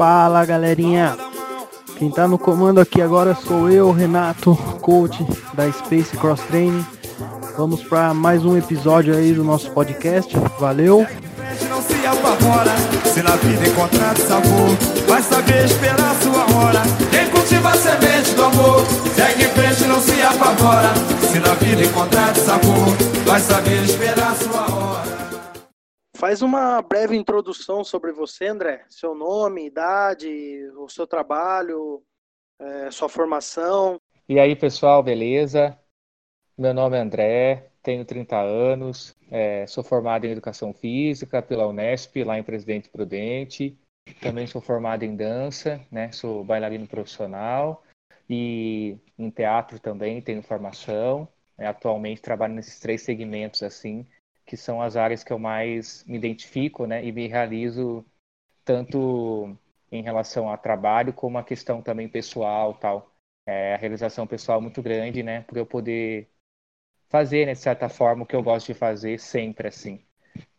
Fala galerinha, quem tá no comando aqui agora sou eu, Renato, coach da Space Cross Training. Vamos para mais um episódio aí do nosso podcast. Valeu! Não se apavora, se na vida encontrar sabor, vai saber esperar sua hora. Quem cultiva a semente do amor, segue em frente, não se apavora, se na vida encontrar sabor, vai saber esperar sua hora. Faz uma breve introdução sobre você, André. Seu nome, idade, o seu trabalho, é, sua formação. E aí, pessoal, beleza? Meu nome é André, tenho 30 anos, é, sou formado em Educação Física pela Unesp, lá em Presidente Prudente. Também sou formado em dança, né? Sou bailarino profissional e em teatro também tenho formação. É, atualmente trabalho nesses três segmentos assim que são as áreas que eu mais me identifico, né, e me realizo tanto em relação a trabalho como a questão também pessoal, tal. É, a realização pessoal é muito grande, né, para eu poder fazer, né, de certa forma, o que eu gosto de fazer sempre, assim.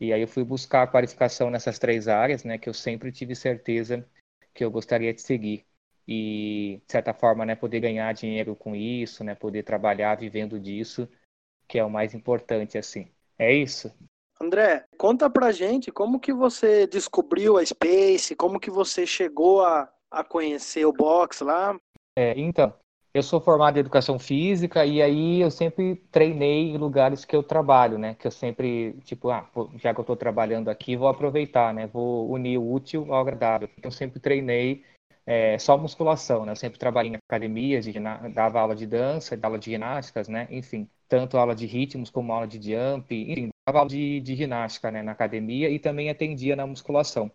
E aí eu fui buscar a qualificação nessas três áreas, né, que eu sempre tive certeza que eu gostaria de seguir. E, de certa forma, né, poder ganhar dinheiro com isso, né, poder trabalhar vivendo disso, que é o mais importante, assim. É isso. André, conta pra gente como que você descobriu a Space, como que você chegou a, a conhecer o box lá. É, então, eu sou formado em educação física e aí eu sempre treinei em lugares que eu trabalho, né? Que eu sempre, tipo, ah, já que eu estou trabalhando aqui, vou aproveitar, né? Vou unir o útil ao agradável. Então, eu sempre treinei é, só musculação, né? Eu sempre trabalhei em academias, dava aula de dança, dava aula de ginásticas, né? Enfim, tanto aula de ritmos como aula de jump, enfim, dava aula de, de ginástica né, na academia e também atendia na musculação.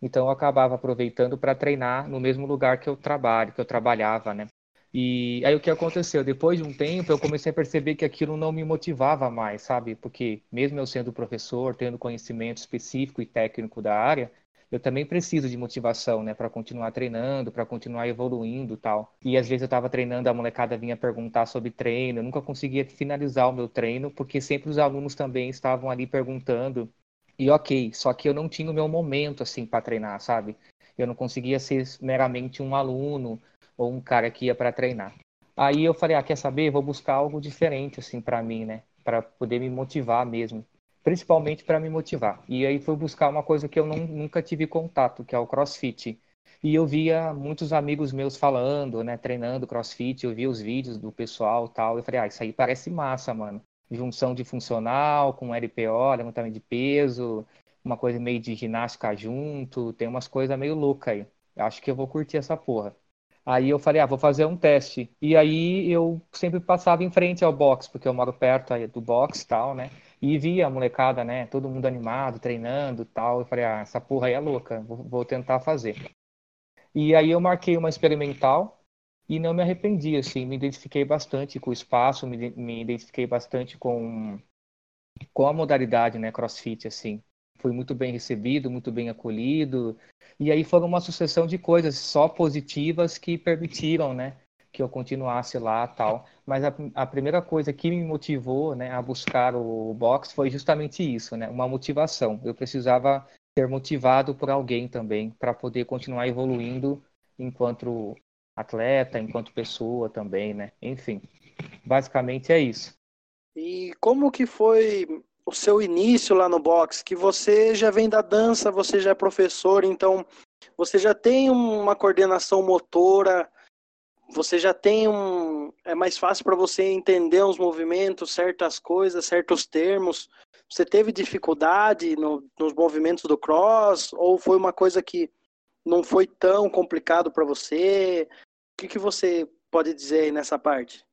Então eu acabava aproveitando para treinar no mesmo lugar que eu trabalho, que eu trabalhava, né? E aí o que aconteceu? Depois de um tempo eu comecei a perceber que aquilo não me motivava mais, sabe? Porque mesmo eu sendo professor, tendo conhecimento específico e técnico da área, eu também preciso de motivação, né, para continuar treinando, para continuar evoluindo, tal. E às vezes eu estava treinando, a molecada vinha perguntar sobre treino, eu nunca conseguia finalizar o meu treino, porque sempre os alunos também estavam ali perguntando. E OK, só que eu não tinha o meu momento assim para treinar, sabe? Eu não conseguia ser meramente um aluno ou um cara que ia para treinar. Aí eu falei, ah, quer saber? Vou buscar algo diferente assim para mim, né? Para poder me motivar mesmo principalmente para me motivar. E aí fui buscar uma coisa que eu não, nunca tive contato, que é o CrossFit. E eu via muitos amigos meus falando, né, treinando CrossFit, eu via os vídeos do pessoal tal, eu falei, ah, isso aí parece massa, mano. Junção de funcional com LPO, levantamento de peso, uma coisa meio de ginástica junto, tem umas coisas meio loucas aí. Acho que eu vou curtir essa porra. Aí eu falei, ah, vou fazer um teste. E aí eu sempre passava em frente ao box, porque eu moro perto do box tal, né? E via a molecada, né? Todo mundo animado, treinando tal. Eu falei, ah, essa porra aí é louca, vou, vou tentar fazer. E aí eu marquei uma experimental e não me arrependi, assim, me identifiquei bastante com o espaço, me, me identifiquei bastante com, com a modalidade, né, crossfit, assim. Fui muito bem recebido, muito bem acolhido, e aí foram uma sucessão de coisas só positivas que permitiram, né, que eu continuasse lá tal. Mas a, a, primeira coisa que me motivou né, a buscar o box foi justamente isso, né, uma motivação. Eu precisava ser motivado por alguém também para poder continuar evoluindo enquanto atleta, enquanto pessoa também, né? Enfim, basicamente é isso. E como que foi o seu início lá no box? Que você já vem da dança, você já é professor, então você já tem uma coordenação motora você já tem um. É mais fácil para você entender os movimentos, certas coisas, certos termos. Você teve dificuldade no, nos movimentos do cross? Ou foi uma coisa que não foi tão complicado para você? O que, que você pode dizer aí nessa parte?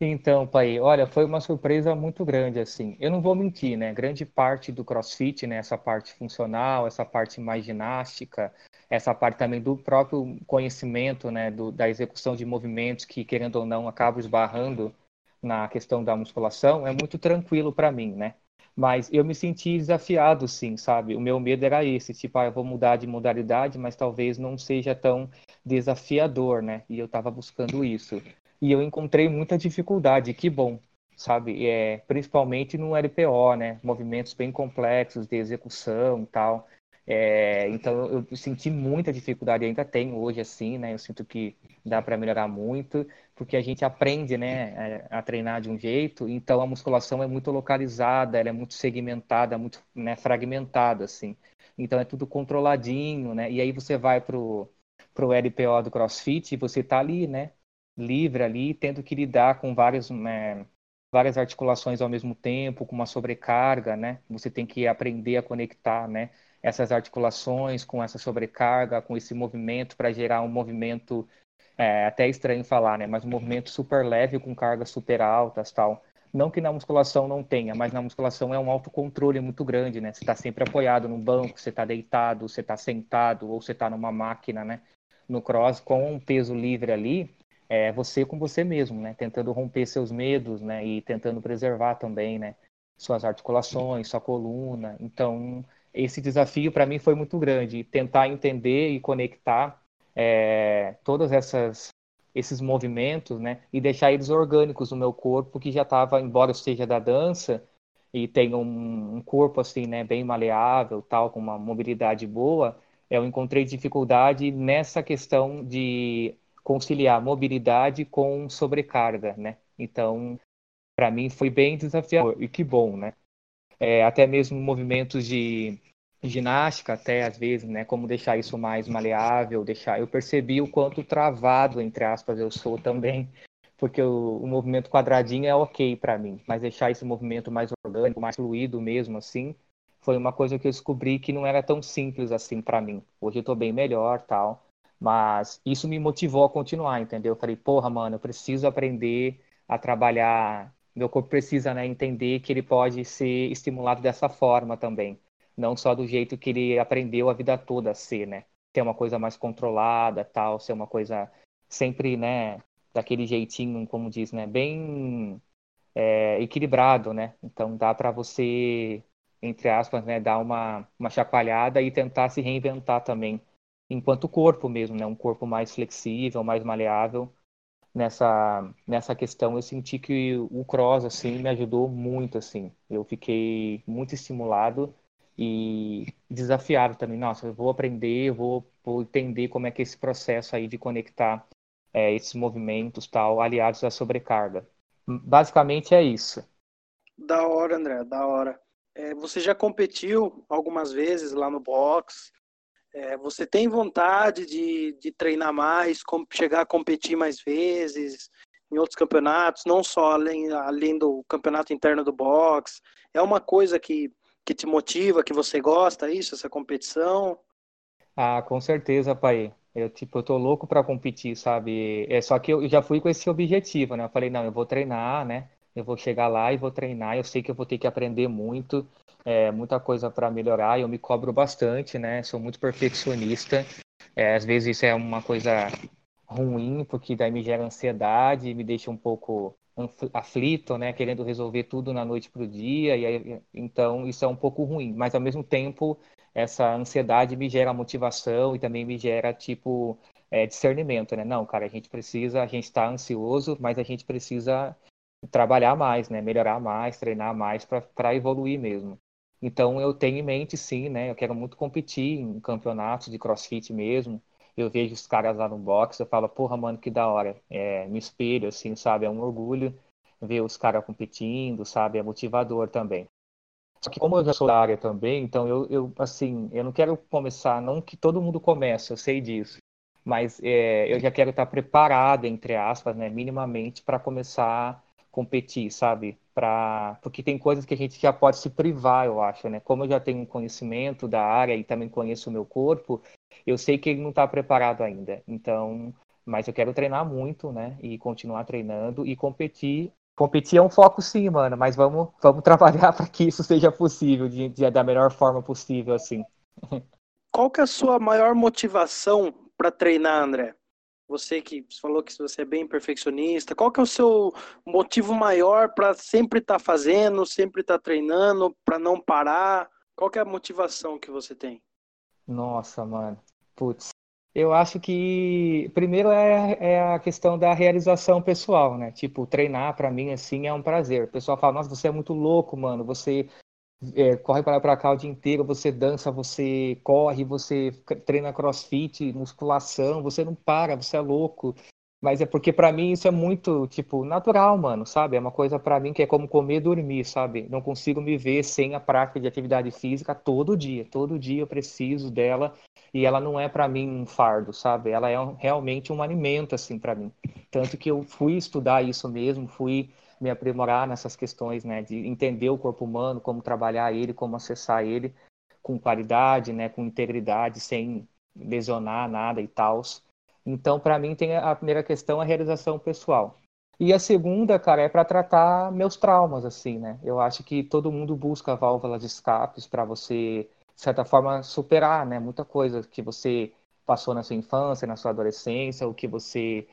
Então, pai, olha, foi uma surpresa muito grande, assim. Eu não vou mentir, né? Grande parte do CrossFit, né? Essa parte funcional, essa parte mais ginástica, essa parte também do próprio conhecimento, né? Do, da execução de movimentos que, querendo ou não, acabam esbarrando na questão da musculação, é muito tranquilo para mim, né? Mas eu me senti desafiado, sim, sabe? O meu medo era esse, tipo, ah, eu vou mudar de modalidade, mas talvez não seja tão desafiador, né? E eu estava buscando isso. E eu encontrei muita dificuldade, que bom. sabe? É, principalmente no LPO, né? Movimentos bem complexos de execução e tal. É, então eu senti muita dificuldade, ainda tenho hoje assim, né? Eu sinto que dá para melhorar muito, porque a gente aprende, né, a, treinar de um jeito. Então a musculação é muito localizada, ela é muito segmentada, muito né, fragmentada, assim. Então é tudo controladinho, né? E aí você vai pro pro LPO do CrossFit e você tá ali, né? Livre ali, tendo que lidar com vários né, várias articulações ao mesmo tempo, com uma sobrecarga, né? Você tem que aprender a conectar, né? Essas articulações com essa sobrecarga, com esse movimento para gerar um movimento é até estranho falar, né? Mas um movimento super leve com cargas super altas, tal. Não que na musculação não tenha, mas na musculação é um autocontrole muito grande, né? Você está sempre apoiado no banco, você está deitado, você está sentado ou você está numa máquina, né? No cross com um peso livre ali, é você com você mesmo, né? Tentando romper seus medos, né? E tentando preservar também, né? Suas articulações, sua coluna. Então, esse desafio para mim foi muito grande. Tentar entender e conectar é, todas essas esses movimentos, né? E deixar eles orgânicos no meu corpo, que já estava, embora eu seja da dança e tenha um, um corpo assim, né? Bem maleável, tal, com uma mobilidade boa, eu encontrei dificuldade nessa questão de conciliar mobilidade com sobrecarga, né? Então, para mim foi bem desafiador e que bom, né? É, até mesmo movimentos de ginástica, até às vezes, né? Como deixar isso mais maleável, deixar. Eu percebi o quanto travado, entre aspas, eu sou também, porque o, o movimento quadradinho é ok para mim, mas deixar esse movimento mais orgânico, mais fluido mesmo, assim, foi uma coisa que eu descobri que não era tão simples assim para mim. Hoje eu estou bem melhor, tal. Mas isso me motivou a continuar, entendeu? Eu falei, porra, mano, eu preciso aprender a trabalhar. Meu corpo precisa né, entender que ele pode ser estimulado dessa forma também. Não só do jeito que ele aprendeu a vida toda a ser, né? Ser uma coisa mais controlada, tal, ser uma coisa sempre, né? Daquele jeitinho, como diz, né? Bem é, equilibrado, né? Então dá para você, entre aspas, né? Dar uma, uma chacoalhada e tentar se reinventar também enquanto corpo mesmo, né? Um corpo mais flexível, mais maleável. Nessa, nessa questão, eu senti que o cross, assim, me ajudou muito, assim. Eu fiquei muito estimulado e desafiado também. Nossa, eu vou aprender, eu vou, vou entender como é que é esse processo aí de conectar é, esses movimentos, tal, aliados à sobrecarga. Basicamente é isso. Da hora, André, da hora. É, você já competiu algumas vezes lá no box, é, você tem vontade de, de treinar mais, chegar a competir mais vezes em outros campeonatos, não só além, além do campeonato interno do box? É uma coisa que, que te motiva, que você gosta, isso, essa competição? Ah, com certeza, pai. Eu, tipo, eu tô louco para competir, sabe? É só que eu já fui com esse objetivo, né? Eu falei, não, eu vou treinar, né? Eu vou chegar lá e vou treinar. Eu sei que eu vou ter que aprender muito é, muita coisa para melhorar. Eu me cobro bastante, né? Sou muito perfeccionista. É, às vezes isso é uma coisa ruim, porque daí me gera ansiedade, me deixa um pouco aflito, né? Querendo resolver tudo na noite para o dia. E aí, então isso é um pouco ruim. Mas ao mesmo tempo essa ansiedade me gera motivação e também me gera tipo é, discernimento, né? Não, cara, a gente precisa, a gente está ansioso, mas a gente precisa trabalhar mais, né? Melhorar mais, treinar mais para evoluir mesmo. Então eu tenho em mente sim, né? Eu quero muito competir em campeonatos de crossfit mesmo. Eu vejo os caras lá no box, eu falo, porra, mano, que da hora. É, me espelho, assim, sabe? É um orgulho ver os caras competindo, sabe? É motivador também. Só que como eu já sou da área também, então eu, eu assim, eu não quero começar, não que todo mundo comece, eu sei disso. Mas é, eu já quero estar preparado, entre aspas, né, minimamente, para começar competir, sabe? para porque tem coisas que a gente já pode se privar, eu acho, né? Como eu já tenho conhecimento da área e também conheço o meu corpo, eu sei que ele não está preparado ainda. Então, mas eu quero treinar muito, né? E continuar treinando e competir. Competir é um foco sim, mano, mas vamos, vamos trabalhar para que isso seja possível, de, de, da melhor forma possível, assim. Qual que é a sua maior motivação para treinar, André? Você que falou que você é bem perfeccionista, qual que é o seu motivo maior para sempre estar tá fazendo, sempre estar tá treinando, para não parar? Qual que é a motivação que você tem? Nossa, mano. Putz. Eu acho que primeiro é, é, a questão da realização pessoal, né? Tipo, treinar para mim assim é um prazer. O pessoal fala: "Nossa, você é muito louco, mano. Você é, corre para cá o dia inteiro, você dança, você corre, você treina CrossFit, musculação, você não para, você é louco". Mas é porque para mim isso é muito, tipo, natural, mano, sabe? É uma coisa para mim que é como comer e dormir, sabe? Não consigo me ver sem a prática de atividade física todo dia. Todo dia eu preciso dela e ela não é para mim um fardo, sabe? Ela é um, realmente um alimento assim para mim. Tanto que eu fui estudar isso mesmo, fui me aprimorar nessas questões, né, de entender o corpo humano, como trabalhar ele, como acessar ele com qualidade, né, com integridade, sem lesionar nada e tal. Então, para mim tem a primeira questão a realização pessoal. E a segunda, cara, é para tratar meus traumas, assim, né? Eu acho que todo mundo busca válvulas de escapes para você de certa forma, superar, né? Muita coisa que você passou na sua infância, na sua adolescência, o que você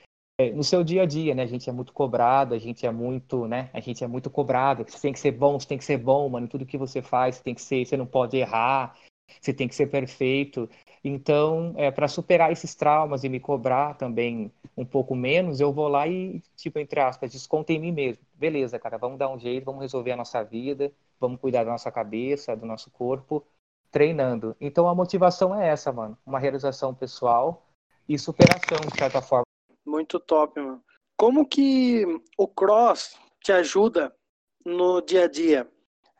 no seu dia a dia, né? A gente é muito cobrado, a gente é muito, né? A gente é muito cobrado. Você tem que ser bom, você tem que ser bom, mano. Tudo que você faz, você tem que ser, você não pode errar, você tem que ser perfeito. Então, é, para superar esses traumas e me cobrar também um pouco menos, eu vou lá e, tipo, entre aspas, desconto em mim mesmo. Beleza, cara, vamos dar um jeito, vamos resolver a nossa vida, vamos cuidar da nossa cabeça, do nosso corpo, treinando. Então a motivação é essa, mano. Uma realização pessoal e superação, de certa forma. Muito top, mano. Como que o cross te ajuda no dia a dia?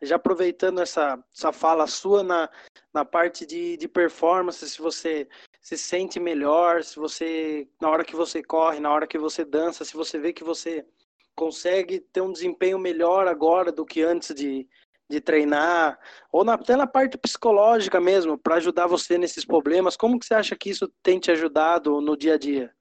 Já aproveitando essa, essa fala sua na, na parte de, de performance, se você se sente melhor, se você, na hora que você corre, na hora que você dança, se você vê que você consegue ter um desempenho melhor agora do que antes de, de treinar, ou na, até na parte psicológica mesmo, para ajudar você nesses problemas. Como que você acha que isso tem te ajudado no dia a dia?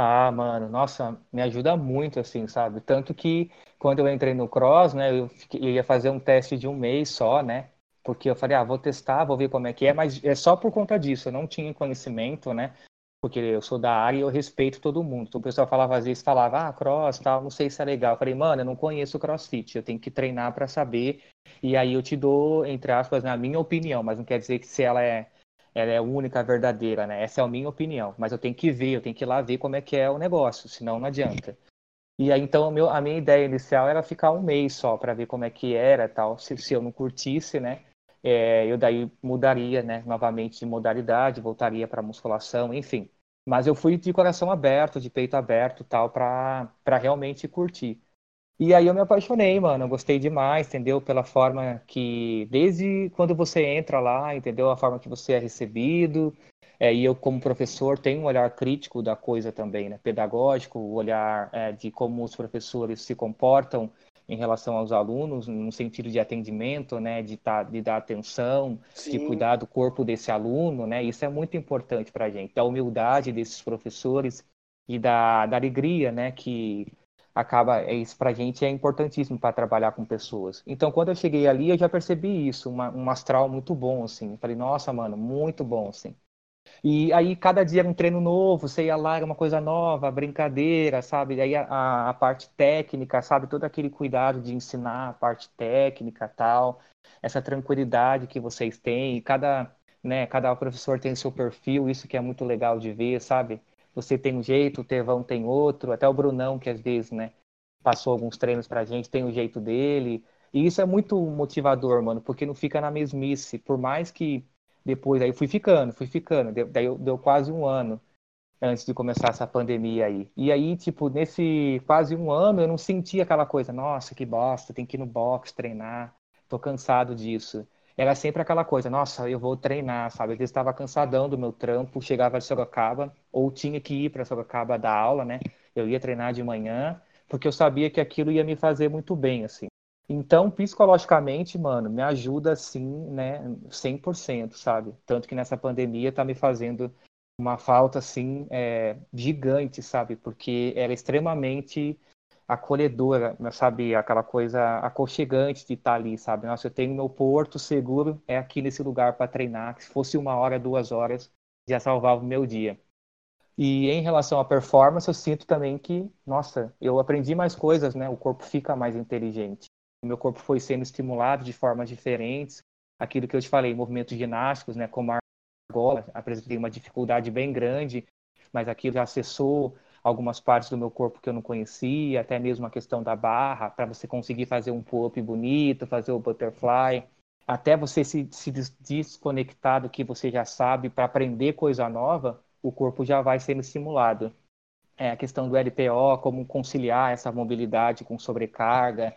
Ah, mano, nossa, me ajuda muito, assim, sabe? Tanto que quando eu entrei no cross, né, eu, fiquei, eu ia fazer um teste de um mês só, né? Porque eu falei, ah, vou testar, vou ver como é que é, mas é só por conta disso, eu não tinha conhecimento, né? porque eu sou da área e eu respeito todo mundo. Então o pessoal falava às vezes, falava, ah, cross, tal, não sei se é legal. Eu falei, mano, eu não conheço crossfit, eu tenho que treinar para saber. E aí eu te dou, entre aspas, na minha opinião, mas não quer dizer que se ela é ela é única, verdadeira, né? Essa é a minha opinião. Mas eu tenho que ver, eu tenho que ir lá ver como é que é o negócio, senão não adianta. E aí, então, meu, a minha ideia inicial era ficar um mês só para ver como é que era tal. Se, se eu não curtisse, né? é, eu daí mudaria, né, novamente de modalidade, voltaria para musculação, enfim. Mas eu fui de coração aberto, de peito aberto, tal, para realmente curtir. E aí eu me apaixonei, mano, eu gostei demais, entendeu? Pela forma que, desde quando você entra lá, entendeu? A forma que você é recebido, é, e eu, como professor, tenho um olhar crítico da coisa também, né? Pedagógico, o olhar é, de como os professores se comportam em relação aos alunos, no sentido de atendimento, né, de, tá, de dar atenção, Sim. de cuidar do corpo desse aluno, né, isso é muito importante para a gente, da humildade desses professores e da, da alegria, né, que acaba, é isso para a gente é importantíssimo para trabalhar com pessoas. Então, quando eu cheguei ali, eu já percebi isso, uma, um astral muito bom, assim, falei, nossa, mano, muito bom, assim. E aí cada dia era um treino novo, você ia lá, era uma coisa nova, brincadeira, sabe? E aí a, a, parte técnica, sabe? Todo aquele cuidado de ensinar a parte técnica tal, essa tranquilidade que vocês têm, e cada, né, cada professor tem seu perfil, isso que é muito legal de ver, sabe? Você tem um jeito, o Tevão tem outro, até o Brunão, que às vezes, né, passou alguns treinos pra gente, tem o jeito dele. E isso é muito motivador, mano, porque não fica na mesmice. Por mais que depois, aí fui ficando, fui ficando. Daí deu quase um ano antes de começar essa pandemia aí. E aí, tipo, nesse quase um ano, eu não sentia aquela coisa, nossa, que bosta, tem que ir no box treinar, tô cansado disso. Era sempre aquela coisa, nossa, eu vou treinar, sabe? Às vezes estava cansadão do meu trampo, chegava de Sorocaba, ou tinha que ir para Sorocaba dar aula, né? Eu ia treinar de manhã, porque eu sabia que aquilo ia me fazer muito bem, assim. Então, psicologicamente, mano, me ajuda assim, né, 100%, sabe? Tanto que nessa pandemia tá me fazendo uma falta assim é, gigante, sabe? Porque era extremamente acolhedora, sabe? Aquela coisa aconchegante de estar tá ali, sabe? Nossa, eu tenho meu porto seguro, é aqui nesse lugar para treinar. Se fosse uma hora, duas horas, já salvava o meu dia. E em relação à performance, eu sinto também que, nossa, eu aprendi mais coisas, né? O corpo fica mais inteligente meu corpo foi sendo estimulado de formas diferentes. Aquilo que eu te falei, movimentos ginásticos, né, como a argola, apresentei uma dificuldade bem grande, mas aquilo já acessou algumas partes do meu corpo que eu não conhecia, até mesmo a questão da barra, para você conseguir fazer um pull-up bonito, fazer o butterfly, até você se, se desconectar do que você já sabe para aprender coisa nova, o corpo já vai sendo estimulado. É a questão do LPO, como conciliar essa mobilidade com sobrecarga,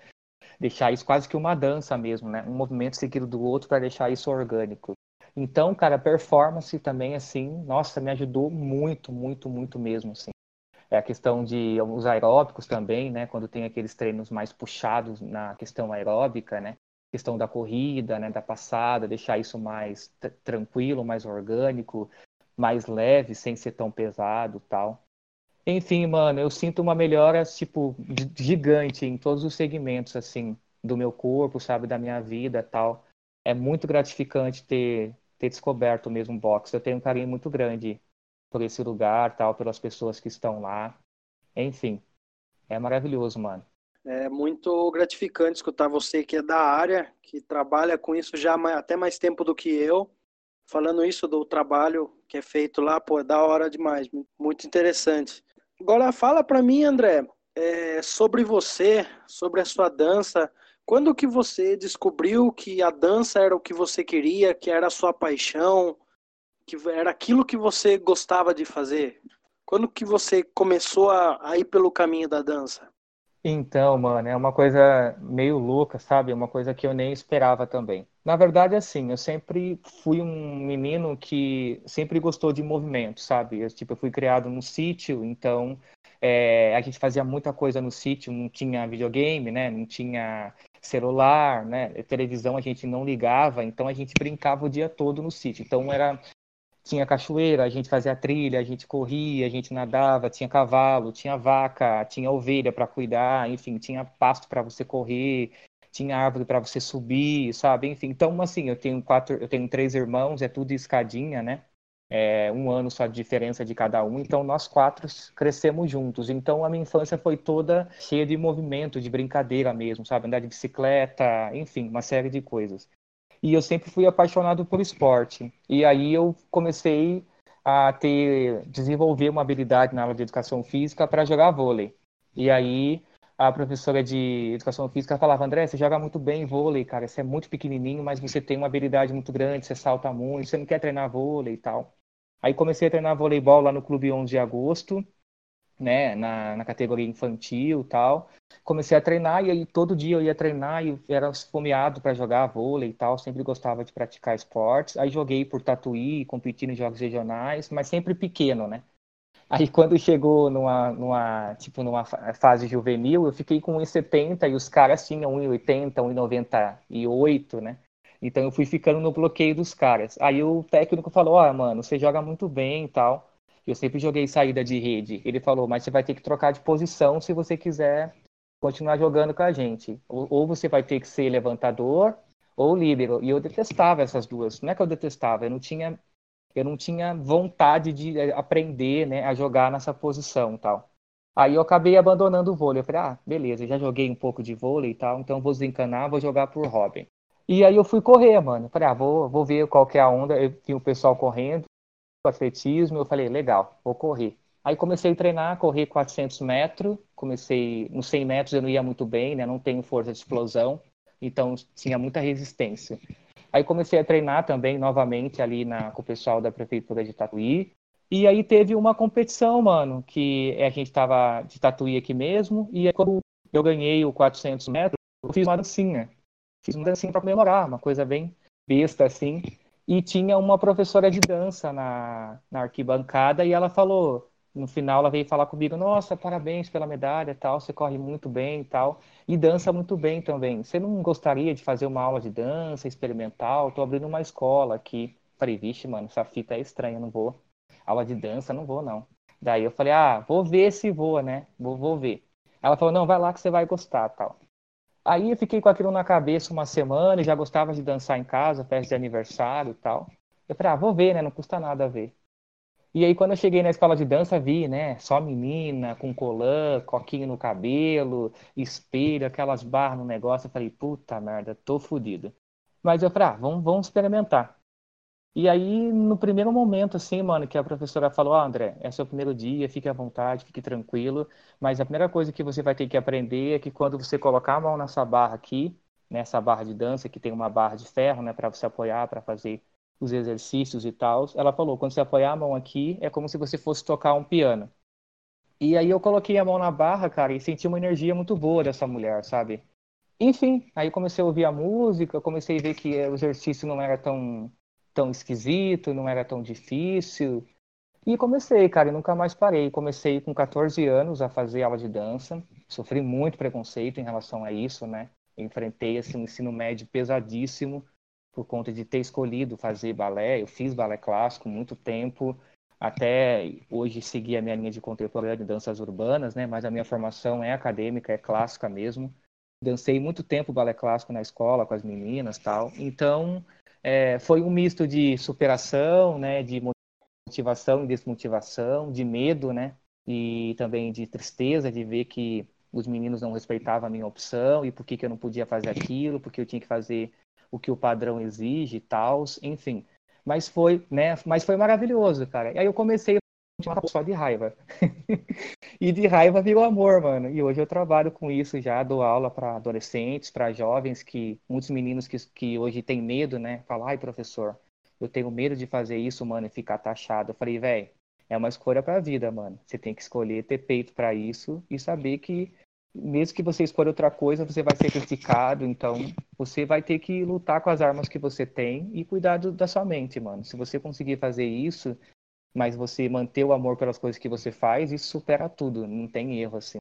deixar isso quase que uma dança mesmo, né? Um movimento seguido do outro para deixar isso orgânico. Então, cara, performance também, assim, nossa, me ajudou muito, muito, muito mesmo, assim. É a questão de os aeróbicos também, né? Quando tem aqueles treinos mais puxados na questão aeróbica, né? Questão da corrida, né? Da passada, deixar isso mais tranquilo, mais orgânico, mais leve, sem ser tão pesado, tal. Enfim, mano, eu sinto uma melhora, tipo, gigante em todos os segmentos, assim, do meu corpo, sabe, da minha vida tal. É muito gratificante ter, ter descoberto mesmo boxe. Eu tenho um carinho muito grande por esse lugar, tal, pelas pessoas que estão lá. Enfim, é maravilhoso, mano. É muito gratificante escutar você que é da área, que trabalha com isso já até mais tempo do que eu. Falando isso do trabalho que é feito lá, pô, é da hora demais, muito interessante. Agora fala para mim, André, é, sobre você, sobre a sua dança. Quando que você descobriu que a dança era o que você queria, que era a sua paixão, que era aquilo que você gostava de fazer? Quando que você começou a, a ir pelo caminho da dança? Então, mano, é uma coisa meio louca, sabe? É uma coisa que eu nem esperava também. Na verdade, assim, eu sempre fui um menino que sempre gostou de movimento, sabe? Eu, tipo, eu fui criado no sítio, então é, a gente fazia muita coisa no sítio, não tinha videogame, né? Não tinha celular, né? Televisão a gente não ligava, então a gente brincava o dia todo no sítio. Então era tinha cachoeira, a gente fazia trilha, a gente corria, a gente nadava, tinha cavalo, tinha vaca, tinha ovelha para cuidar, enfim, tinha pasto para você correr, tinha árvore para você subir, sabe? Enfim, então assim, eu tenho quatro, eu tenho três irmãos, é tudo escadinha, né? É, um ano só de diferença de cada um, então nós quatro crescemos juntos. Então a minha infância foi toda cheia de movimento, de brincadeira mesmo, sabe? Andar de bicicleta, enfim, uma série de coisas e eu sempre fui apaixonado por esporte. E aí eu comecei a ter desenvolver uma habilidade na aula de educação física para jogar vôlei. E aí a professora de educação física falava: André, você joga muito bem vôlei, cara. Você é muito pequenininho, mas você tem uma habilidade muito grande, você salta muito, você não quer treinar vôlei e tal. Aí comecei a treinar voleibol lá no Clube 11 de Agosto né, na, na categoria infantil tal. Comecei a treinar e aí todo dia eu ia treinar e era esfomeado para jogar vôlei e tal, sempre gostava de praticar esportes. Aí joguei por Tatuí, competi em jogos regionais, mas sempre pequeno, né? Aí quando chegou numa, numa, tipo, numa fase juvenil, eu fiquei com 1,70 e os caras tinham 1,80, 1,98, né? Então eu fui ficando no bloqueio dos caras. Aí o técnico falou, ó, oh, mano, você joga muito bem e tal eu sempre joguei saída de rede. Ele falou, mas você vai ter que trocar de posição se você quiser continuar jogando com a gente. Ou, você vai ter que ser levantador ou líbero. E eu detestava essas duas. Não é que eu detestava, eu não tinha, eu não tinha vontade de eh, aprender né, a jogar nessa posição tal. Aí eu acabei abandonando o vôlei. Eu falei, ah, beleza, já joguei um pouco de vôlei e tal, então vou desencanar, vou jogar por hobby. E aí eu fui correr, mano. Eu falei, ah, vou, vou ver qual que é a onda. Eu tinha o pessoal correndo atletismo, eu falei, legal, vou correr. Aí comecei a treinar, correr 400 metros, comecei, nos 100 metros eu não ia muito bem, né, não tenho força de explosão, então tinha muita resistência. Aí comecei a treinar também novamente ali na, com o pessoal da prefeitura de Tatuí, e aí teve uma competição, mano, que a gente tava de Tatuí aqui mesmo, e aí quando eu ganhei o 400 metros, eu fiz uma dancinha. Fiz uma dancinha para comemorar, uma coisa bem besta assim. E tinha uma professora de dança na, na arquibancada e ela falou, no final ela veio falar comigo, nossa, parabéns pela medalha, tal, você corre muito bem tal, e dança muito bem também. Você não gostaria de fazer uma aula de dança experimental? Estou abrindo uma escola aqui. Falei, vixe, mano, essa fita é estranha, não vou. Aula de dança, não vou, não. Daí eu falei, ah, vou ver se voa, né? Vou, vou ver. Ela falou, não, vai lá que você vai gostar, tal. Aí eu fiquei com aquilo na cabeça uma semana e já gostava de dançar em casa, festa de aniversário e tal. Eu falei, ah, vou ver, né? Não custa nada ver. E aí quando eu cheguei na escola de dança, vi, né? Só menina, com colã, coquinho no cabelo, espelho, aquelas barras no negócio. Eu falei, puta merda, tô fodido. Mas eu falei, ah, vamos, vamos experimentar. E aí, no primeiro momento, assim, mano, que a professora falou, ah, André, é seu primeiro dia, fique à vontade, fique tranquilo, mas a primeira coisa que você vai ter que aprender é que quando você colocar a mão nessa barra aqui, nessa barra de dança, que tem uma barra de ferro, né, para você apoiar, para fazer os exercícios e tal, ela falou, quando você apoiar a mão aqui, é como se você fosse tocar um piano. E aí eu coloquei a mão na barra, cara, e senti uma energia muito boa dessa mulher, sabe? Enfim, aí comecei a ouvir a música, comecei a ver que o exercício não era tão tão esquisito, não era tão difícil. E comecei, cara, e nunca mais parei. Comecei com 14 anos a fazer aula de dança. Sofri muito preconceito em relação a isso, né? Enfrentei assim, um ensino médio pesadíssimo por conta de ter escolhido fazer balé. Eu fiz balé clássico muito tempo, até hoje segui a minha linha de contemporânea de danças urbanas, né? Mas a minha formação é acadêmica, é clássica mesmo. Dancei muito tempo balé clássico na escola com as meninas, tal. Então, é, foi um misto de superação, né, de motivação e desmotivação, de medo, né, e também de tristeza de ver que os meninos não respeitavam a minha opção e por que, que eu não podia fazer aquilo, porque eu tinha que fazer o que o padrão exige e tal, enfim. Mas foi, né, mas foi maravilhoso, cara. E aí eu comecei só de raiva. e de raiva virou amor, mano. E hoje eu trabalho com isso já, dou aula para adolescentes, para jovens, que muitos meninos que, que hoje têm medo, né? Falam, ai, professor, eu tenho medo de fazer isso, mano, e ficar taxado. Eu falei, velho, é uma escolha para a vida, mano. Você tem que escolher ter peito para isso e saber que mesmo que você escolha outra coisa, você vai ser criticado, então você vai ter que lutar com as armas que você tem e cuidar do, da sua mente, mano. Se você conseguir fazer isso, mas você manter o amor pelas coisas que você faz, isso supera tudo, não tem erro, assim.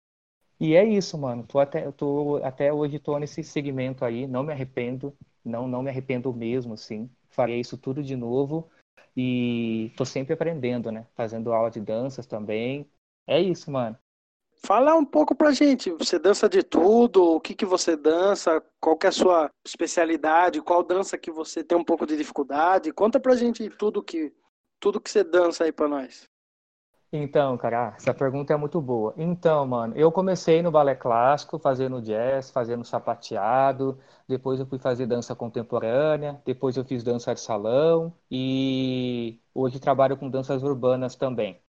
E é isso, mano. Tô até, tô, até hoje tô nesse segmento aí, não me arrependo, não, não me arrependo mesmo, assim. Farei isso tudo de novo e tô sempre aprendendo, né? Fazendo aula de danças também. É isso, mano. Fala um pouco pra gente. Você dança de tudo? O que que você dança? Qual que é a sua especialidade? Qual dança que você tem um pouco de dificuldade? Conta pra gente tudo que tudo que você dança aí pra nós. Então, cara, essa pergunta é muito boa. Então, mano, eu comecei no balé clássico, fazendo jazz, fazendo sapateado, depois eu fui fazer dança contemporânea, depois eu fiz dança de salão e hoje trabalho com danças urbanas também.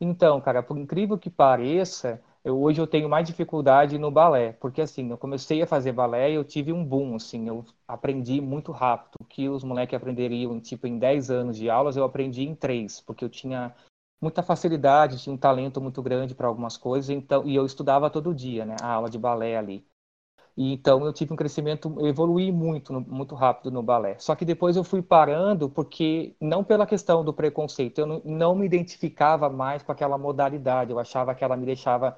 Então, cara, por incrível que pareça, eu, hoje eu tenho mais dificuldade no balé, porque assim, eu comecei a fazer balé e eu tive um boom, assim, eu aprendi muito rápido, o que os moleques aprenderiam, tipo, em 10 anos de aulas, eu aprendi em 3, porque eu tinha muita facilidade, tinha um talento muito grande para algumas coisas, então, e eu estudava todo dia, né, a aula de balé ali. E então eu tive um crescimento, eu evoluí muito, muito rápido no balé. Só que depois eu fui parando porque não pela questão do preconceito, eu não, não me identificava mais com aquela modalidade. Eu achava que ela me deixava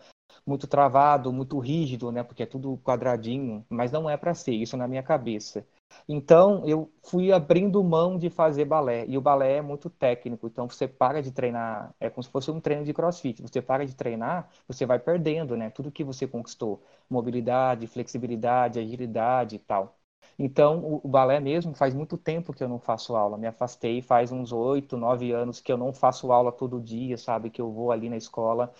muito travado, muito rígido, né? Porque é tudo quadradinho, mas não é para ser isso na minha cabeça. Então eu fui abrindo mão de fazer balé e o balé é muito técnico. Então você para de treinar, é como se fosse um treino de CrossFit. Você para de treinar, você vai perdendo, né? Tudo que você conquistou, mobilidade, flexibilidade, agilidade e tal. Então, o, balé mesmo faz muito tempo que eu não faço aula. Me afastei faz uns oito, nove anos que eu não faço aula todo dia, sabe? Que eu vou ali na escola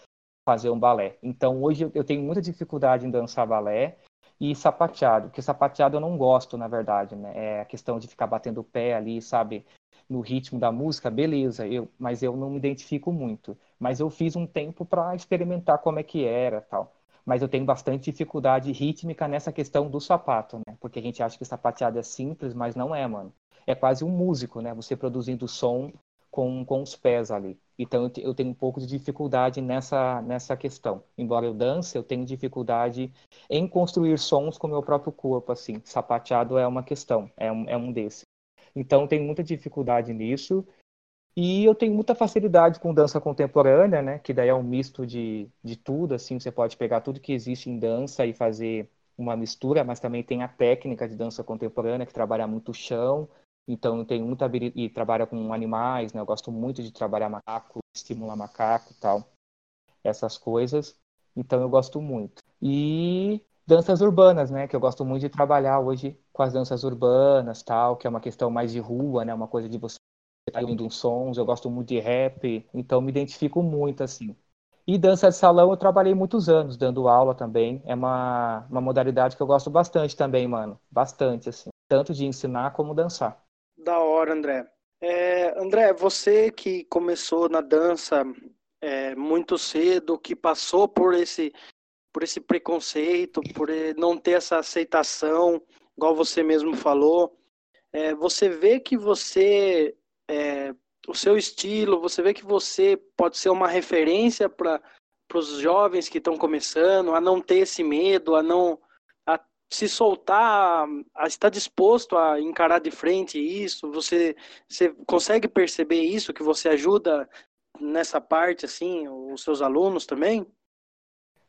fazer um balé. Então hoje eu tenho muita dificuldade em dançar balé e sapateado, porque sapateado eu não gosto, na verdade, né? É a questão de ficar batendo o pé ali, sabe? No ritmo da música, beleza, eu, mas eu não me identifico muito. Mas eu fiz um tempo para experimentar como é que era, tal. Mas eu tenho bastante dificuldade rítmica nessa questão do sapato, né? Porque a gente acha que sapateado é simples, mas não é, mano. É quase um músico, né? Você produzindo som com, com os pés ali. Então eu tenho um pouco de dificuldade nessa, nessa questão. Embora eu dance, eu tenho dificuldade em construir sons com o meu próprio corpo, assim. Sapateado é uma questão, é um, é um desses. Então eu tenho muita dificuldade nisso. E eu tenho muita facilidade com dança contemporânea, né? Que daí é um misto de, de tudo, assim. Você pode pegar tudo que existe em dança e fazer uma mistura, mas também tem a técnica de dança contemporânea, que trabalha muito o chão, então tenho muita habilidade e trabalha com animais, né? Eu gosto muito de trabalhar macaco, estimular macaco, tal, essas coisas. Então eu gosto muito. E danças urbanas, né? Que eu gosto muito de trabalhar hoje com as danças urbanas, tal, que é uma questão mais de rua, né? Uma coisa de você estar tá uns sons. Eu gosto muito de rap, então me identifico muito assim. E dança de salão eu trabalhei muitos anos dando aula também. É uma, uma modalidade que eu gosto bastante também, mano. Bastante, assim. Tanto de ensinar como dançar. Da hora, André. É, André, você que começou na dança é, muito cedo, que passou por esse, por esse preconceito, por não ter essa aceitação, igual você mesmo falou, é, você vê que você, é, o seu estilo, você vê que você pode ser uma referência para os jovens que estão começando, a não ter esse medo, a não se soltar, a estar disposto a encarar de frente isso. Você, você consegue perceber isso, que você ajuda nessa parte, assim, os seus alunos também?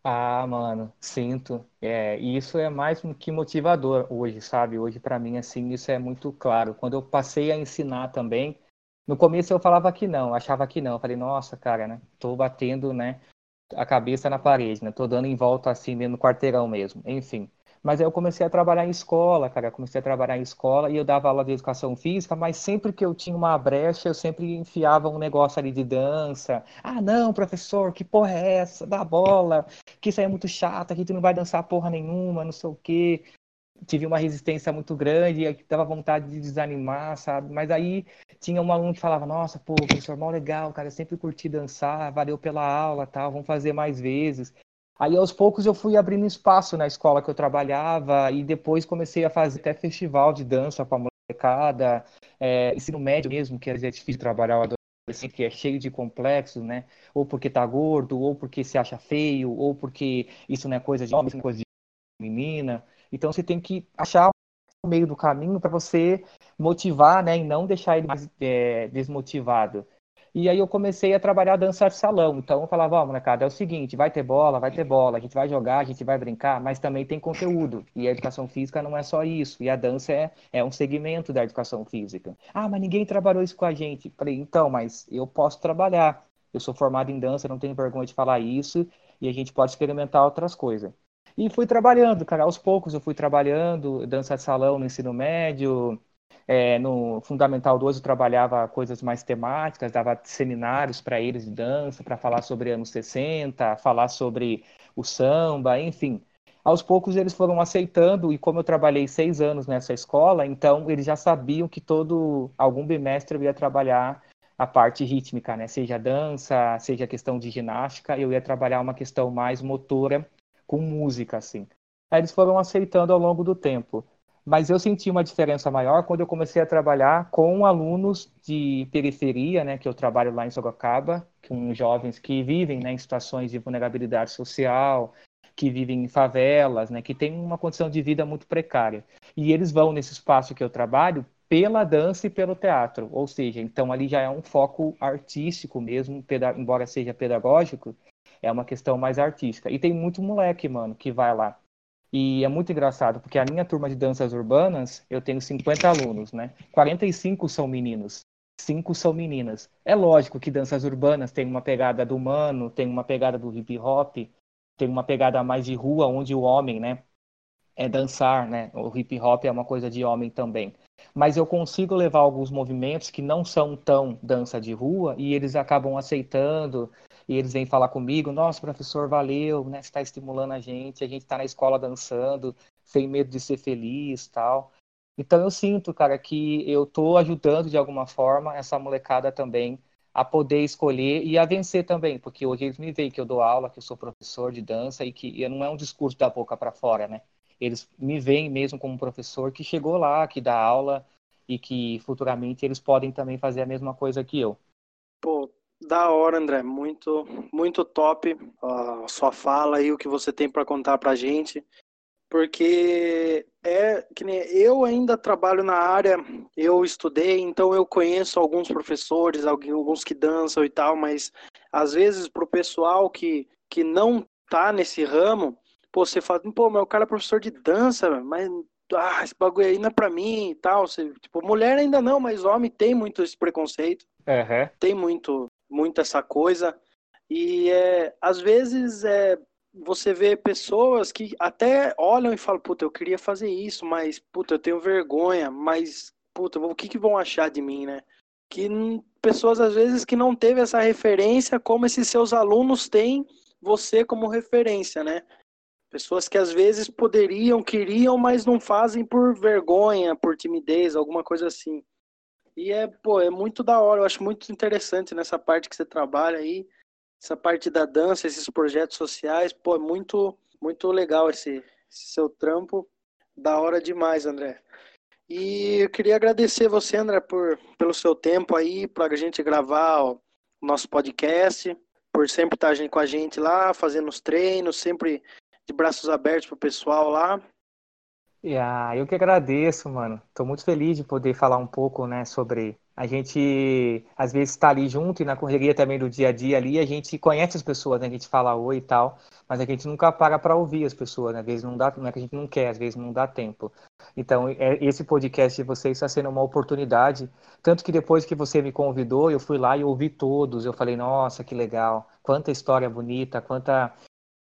Ah, mano, sinto. É, e isso é mais que motivador hoje, sabe? Hoje, para mim, assim, isso é muito claro. Quando eu passei a ensinar também, no começo eu falava que não, achava que não. Eu falei, nossa, cara, né? Tô batendo, né, a cabeça na parede, né? Tô dando em volta assim, no quarteirão mesmo. Enfim. Mas aí eu comecei a trabalhar em escola, cara. Comecei a trabalhar em escola e eu dava aula de educação física, mas sempre que eu tinha uma brecha, eu sempre enfiava um negócio ali de dança. Ah, não, professor, que porra é essa? Dá bola, que isso aí é muito chato, que tu não vai dançar porra nenhuma, não sei o quê. Tive uma resistência muito grande, e dava vontade de desanimar, sabe? Mas aí tinha um aluno que falava: Nossa, pô, professor, mal legal, cara, eu sempre curti dançar, valeu pela aula, tal, vamos fazer mais vezes. Aí aos poucos eu fui abrindo espaço na escola que eu trabalhava e depois comecei a fazer até festival de dança com a molecada, é, ensino médio mesmo, que é difícil trabalhar o adolescente, que é cheio de complexos, né? Ou porque tá gordo, ou porque se acha feio, ou porque isso não é coisa de homem, isso não é coisa de menina. Então você tem que achar o meio do caminho para você motivar, né? E não deixar ele mais é, desmotivado. E aí eu comecei a trabalhar dança de salão. Então eu falava, ó, oh, molecada, é o seguinte, vai ter bola, vai ter bola, a gente vai jogar, a gente vai brincar, mas também tem conteúdo. E a educação física não é só isso. E a dança é, é um segmento da educação física. Ah, mas ninguém trabalhou isso com a gente. Falei, então, mas eu posso trabalhar. Eu sou formado em dança, não tenho vergonha de falar isso, e a gente pode experimentar outras coisas. E fui trabalhando, cara, aos poucos eu fui trabalhando, dança de salão no ensino médio, é, no Fundamental 2 eu trabalhava coisas mais temáticas, dava seminários para eles de dança, para falar sobre anos 60, falar sobre o samba, enfim. Aos poucos eles foram aceitando, e como eu trabalhei seis anos nessa escola, então eles já sabiam que todo, algum bimestre eu ia trabalhar a parte rítmica, né? Seja dança, seja questão de ginástica, eu ia trabalhar uma questão mais motora com música, assim. Aí eles foram aceitando ao longo do tempo mas eu senti uma diferença maior quando eu comecei a trabalhar com alunos de periferia, né, que eu trabalho lá em Sorocaba, com jovens que vivem né, em situações de vulnerabilidade social, que vivem em favelas, né, que têm uma condição de vida muito precária. E eles vão nesse espaço que eu trabalho pela dança e pelo teatro, ou seja, então ali já é um foco artístico mesmo, embora seja pedagógico, é uma questão mais artística. E tem muito moleque, mano, que vai lá e é muito engraçado, porque a minha turma de danças urbanas, eu tenho 50 alunos, né? 45 são meninos, 5 são meninas. É lógico que danças urbanas tem uma pegada do humano, tem uma pegada do hip hop, tem uma pegada mais de rua, onde o homem, né? É dançar, né? O hip hop é uma coisa de homem também. Mas eu consigo levar alguns movimentos que não são tão dança de rua e eles acabam aceitando e eles vêm falar comigo, nossa, professor, valeu, né? Você está estimulando a gente, a gente está na escola dançando, sem medo de ser feliz tal. Então eu sinto, cara, que eu estou ajudando de alguma forma essa molecada também a poder escolher e a vencer também, porque hoje eles me veem que eu dou aula, que eu sou professor de dança e que não é um discurso da boca para fora, né? Eles me veem mesmo como professor que chegou lá, que dá aula e que futuramente eles podem também fazer a mesma coisa que eu. Pô, da hora, André. Muito, muito top a sua fala e o que você tem para contar para gente. Porque é que nem eu ainda trabalho na área, eu estudei, então eu conheço alguns professores, alguns que dançam e tal, mas às vezes pro pessoal que, que não tá nesse ramo, pô, você fala, pô, mas o cara é professor de dança, mas ah, esse bagulho aí não é pra mim e tal. Você, tipo, mulher ainda não, mas homem tem muito esse preconceito. Uhum. Tem muito muito essa coisa. E é, às vezes é, você vê pessoas que até olham e falam, puta, eu queria fazer isso, mas puta, eu tenho vergonha, mas puta, o que, que vão achar de mim, né? Que pessoas às vezes que não teve essa referência, como esses seus alunos têm você como referência, né? Pessoas que às vezes poderiam, queriam, mas não fazem por vergonha, por timidez, alguma coisa assim. E é, pô, é muito da hora, eu acho muito interessante nessa parte que você trabalha aí, essa parte da dança, esses projetos sociais, pô, é muito, muito legal esse, esse seu trampo, da hora demais, André. E eu queria agradecer você, André, por, pelo seu tempo aí, para a gente gravar o nosso podcast, por sempre estar com a gente lá, fazendo os treinos, sempre de braços abertos pro pessoal lá. Yeah, eu que agradeço, mano. Tô muito feliz de poder falar um pouco, né, sobre a gente às vezes está ali junto e na correria também do dia a dia ali, a gente conhece as pessoas, né? A gente fala oi e tal, mas a gente nunca para para ouvir as pessoas, né? Às vezes não dá, não é que a gente não quer, às vezes não dá tempo. Então, é, esse podcast de vocês está sendo uma oportunidade, tanto que depois que você me convidou, eu fui lá e ouvi todos, eu falei, nossa, que legal, quanta história bonita, quanta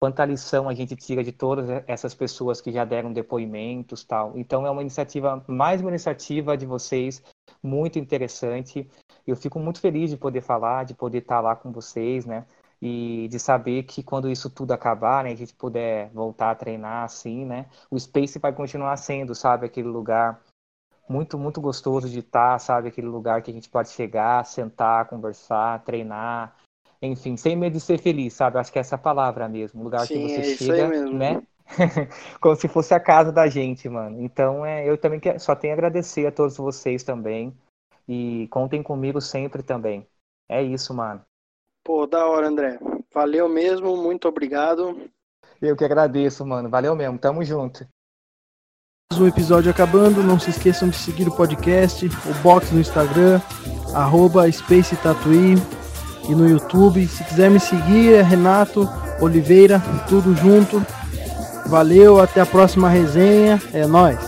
quanta lição a gente tira de todas essas pessoas que já deram depoimentos tal. Então é uma iniciativa, mais uma iniciativa de vocês, muito interessante. Eu fico muito feliz de poder falar, de poder estar lá com vocês, né? E de saber que quando isso tudo acabar, né, a gente puder voltar a treinar assim, né? O Space vai continuar sendo, sabe, aquele lugar muito, muito gostoso de estar, sabe? Aquele lugar que a gente pode chegar, sentar, conversar, treinar, enfim, sem medo de ser feliz, sabe? Acho que é essa palavra mesmo, um lugar Sim, que você é chega, né? Como se fosse a casa da gente, mano. Então, é, eu também quero, só tenho a agradecer a todos vocês também. E contem comigo sempre também. É isso, mano. Pô, da hora, André. Valeu mesmo, muito obrigado. Eu que agradeço, mano. Valeu mesmo, tamo junto. Um episódio acabando, não se esqueçam de seguir o podcast, o box no Instagram, arroba Space Tatuí e no YouTube. Se quiser me seguir, é Renato Oliveira, tudo junto. Valeu, até a próxima resenha. É nós.